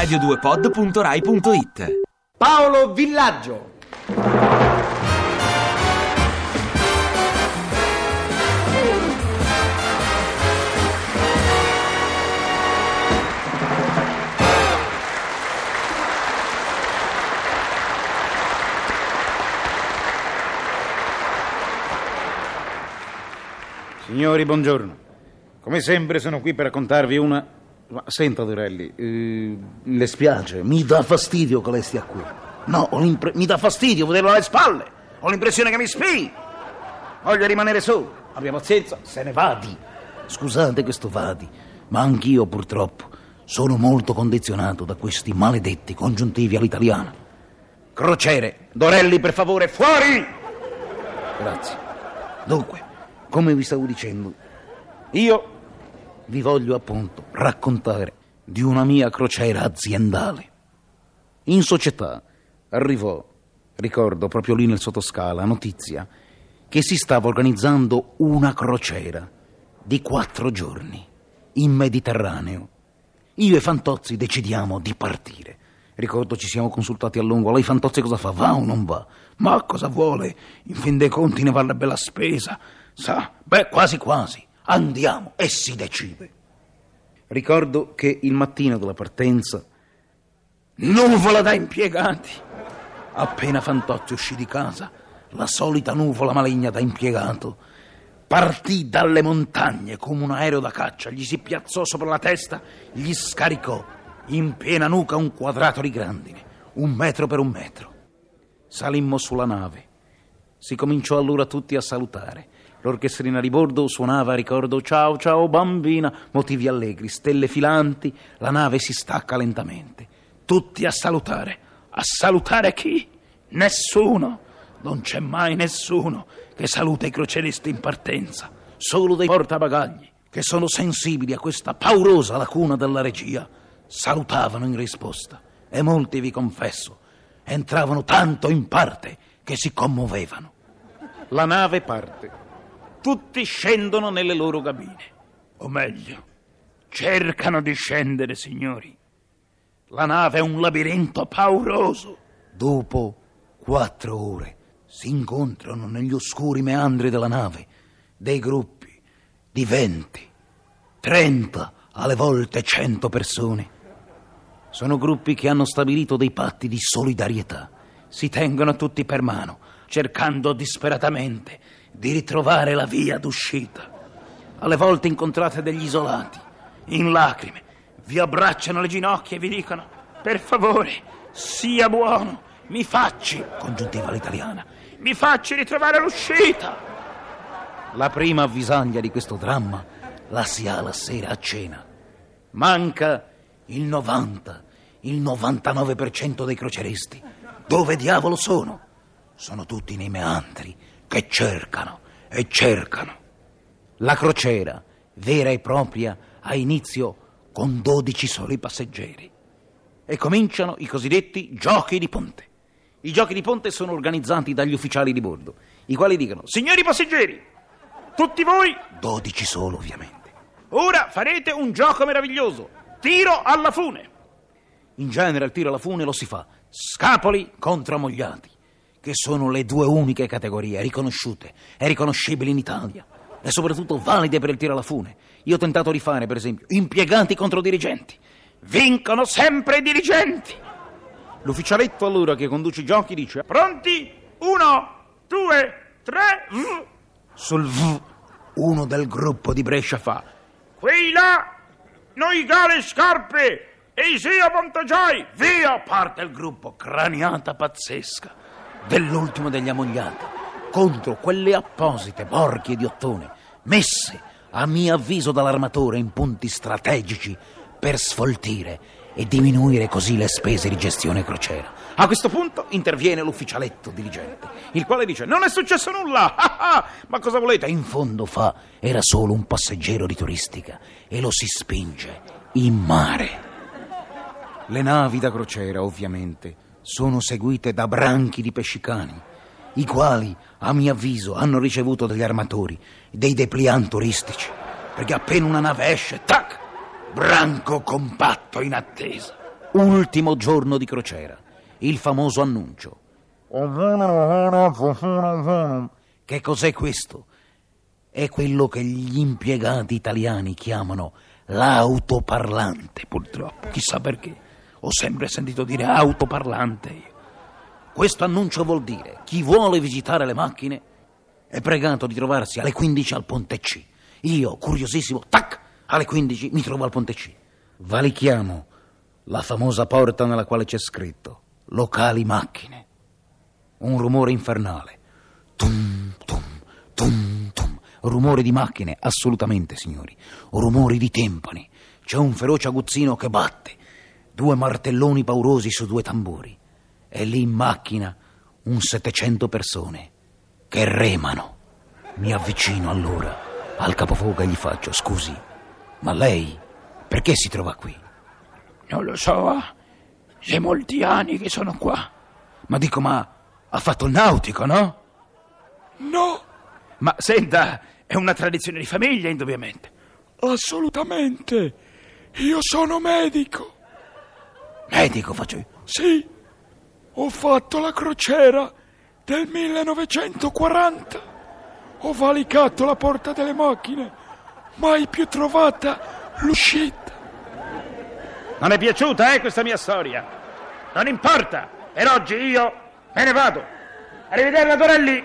radio2pod.rai.it Paolo Villaggio. Signori, buongiorno. Come sempre sono qui per raccontarvi una... Ma senta, Dorelli, eh, le spiace, mi dà fastidio che lei stia qui. No, ho mi dà fastidio vederlo alle spalle. Ho l'impressione che mi spii. Voglio rimanere solo. Abbia pazienza, se ne vadi. Scusate questo vadi, ma anch'io purtroppo sono molto condizionato da questi maledetti congiuntivi all'italiana. Crociere, Dorelli, per favore, fuori! Grazie. Dunque, come vi stavo dicendo, io vi voglio appunto raccontare di una mia crociera aziendale. In società arrivò, ricordo proprio lì nel sottoscala, notizia che si stava organizzando una crociera di quattro giorni in Mediterraneo. Io e Fantozzi decidiamo di partire. Ricordo ci siamo consultati a lungo. Lei Fantozzi cosa fa? Va o non va? Ma cosa vuole? In fin dei conti ne varrebbe la spesa. Sa? Beh, quasi quasi. Andiamo e si decide. Ricordo che il mattino della partenza, nuvola da impiegati. Appena Fantozzi uscì di casa, la solita nuvola maligna da impiegato partì dalle montagne come un aereo da caccia, gli si piazzò sopra la testa, gli scaricò in piena nuca un quadrato di grandine, un metro per un metro. Salimmo sulla nave. Si cominciò allora tutti a salutare. L'orchestrina di bordo suonava, ricordo, ciao ciao bambina, motivi allegri, stelle filanti, la nave si stacca lentamente. Tutti a salutare. A salutare chi? Nessuno. Non c'è mai nessuno che saluta i croceristi in partenza. Solo dei portabagagli, che sono sensibili a questa paurosa lacuna della regia, salutavano in risposta. E molti, vi confesso, entravano tanto in parte che si commuovevano. La nave parte. Tutti scendono nelle loro cabine. O meglio, cercano di scendere, signori. La nave è un labirinto pauroso. Dopo quattro ore si incontrano negli oscuri meandri della nave dei gruppi di venti, trenta, alle volte cento persone. Sono gruppi che hanno stabilito dei patti di solidarietà. Si tengono tutti per mano, cercando disperatamente di ritrovare la via d'uscita. Alle volte incontrate degli isolati, in lacrime, vi abbracciano le ginocchia e vi dicono: Per favore, sia buono, mi facci, congiuntiva l'italiana, mi facci ritrovare l'uscita. La prima avvisaglia di questo dramma la si ha la sera a cena. Manca il 90, il 99% dei croceristi. Dove diavolo sono? Sono tutti nei meandri che cercano e cercano. La crociera, vera e propria, ha inizio con 12 soli passeggeri. E cominciano i cosiddetti giochi di ponte. I giochi di ponte sono organizzati dagli ufficiali di bordo, i quali dicono: Signori passeggeri, tutti voi, 12 solo ovviamente, ora farete un gioco meraviglioso: tiro alla fune. In genere il tiro alla fune lo si fa scapoli contro ammogliati, che sono le due uniche categorie riconosciute e riconoscibili in Italia e soprattutto valide per il tiro alla fune. Io ho tentato di fare, per esempio, impiegati contro dirigenti. Vincono sempre i dirigenti. L'ufficialetto allora che conduce i giochi dice: Pronti? Uno, due, tre. V. Sul V, uno del gruppo di Brescia fa: Qui là, noi gale scarpe e sia avvantaggiai. Via, parte il gruppo, craniata pazzesca dell'ultimo degli ammogliati contro quelle apposite borchie di ottone messe a mio avviso dall'armatore in punti strategici per sfoltire e diminuire così le spese di gestione crociera. A questo punto interviene l'ufficialetto dirigente, il quale dice: Non è successo nulla! Ah, ah, ma cosa volete? In fondo fa: era solo un passeggero di turistica e lo si spinge in mare. Le navi da crociera, ovviamente, sono seguite da branchi di pescicani, i quali, a mio avviso, hanno ricevuto dagli armatori dei dépliant turistici, perché appena una nave esce, tac, branco compatto in attesa. Ultimo giorno di crociera. Il famoso annuncio. Che cos'è questo? È quello che gli impiegati italiani chiamano l'autoparlante, purtroppo. Chissà perché. Ho sempre sentito dire autoparlante. Questo annuncio vuol dire chi vuole visitare le macchine è pregato di trovarsi alle 15 al Ponte C. Io, curiosissimo, tac, alle 15 mi trovo al Ponte C. Valichiamo la famosa porta nella quale c'è scritto locali macchine. Un rumore infernale. Tum, tum, tum, tum. Rumore di macchine, assolutamente, signori. Rumori di timpani. C'è un feroce aguzzino che batte. Due martelloni paurosi su due tamburi. E lì in macchina un 700 persone che remano. Mi avvicino allora al capofoga e gli faccio: Scusi, ma lei perché si trova qui? Non lo so, c'è molti anni che sono qua. Ma dico, ma ha fatto il nautico, no? No, Ma senta, è una tradizione di famiglia, indubbiamente. assolutamente. Io sono medico. Medico faccio io. Sì, ho fatto la crociera del 1940. Ho valicato la porta delle macchine, mai più trovata l'uscita. Non è piaciuta, eh, questa mia storia? Non importa, per oggi io me ne vado. Arrivederla, Dorelli.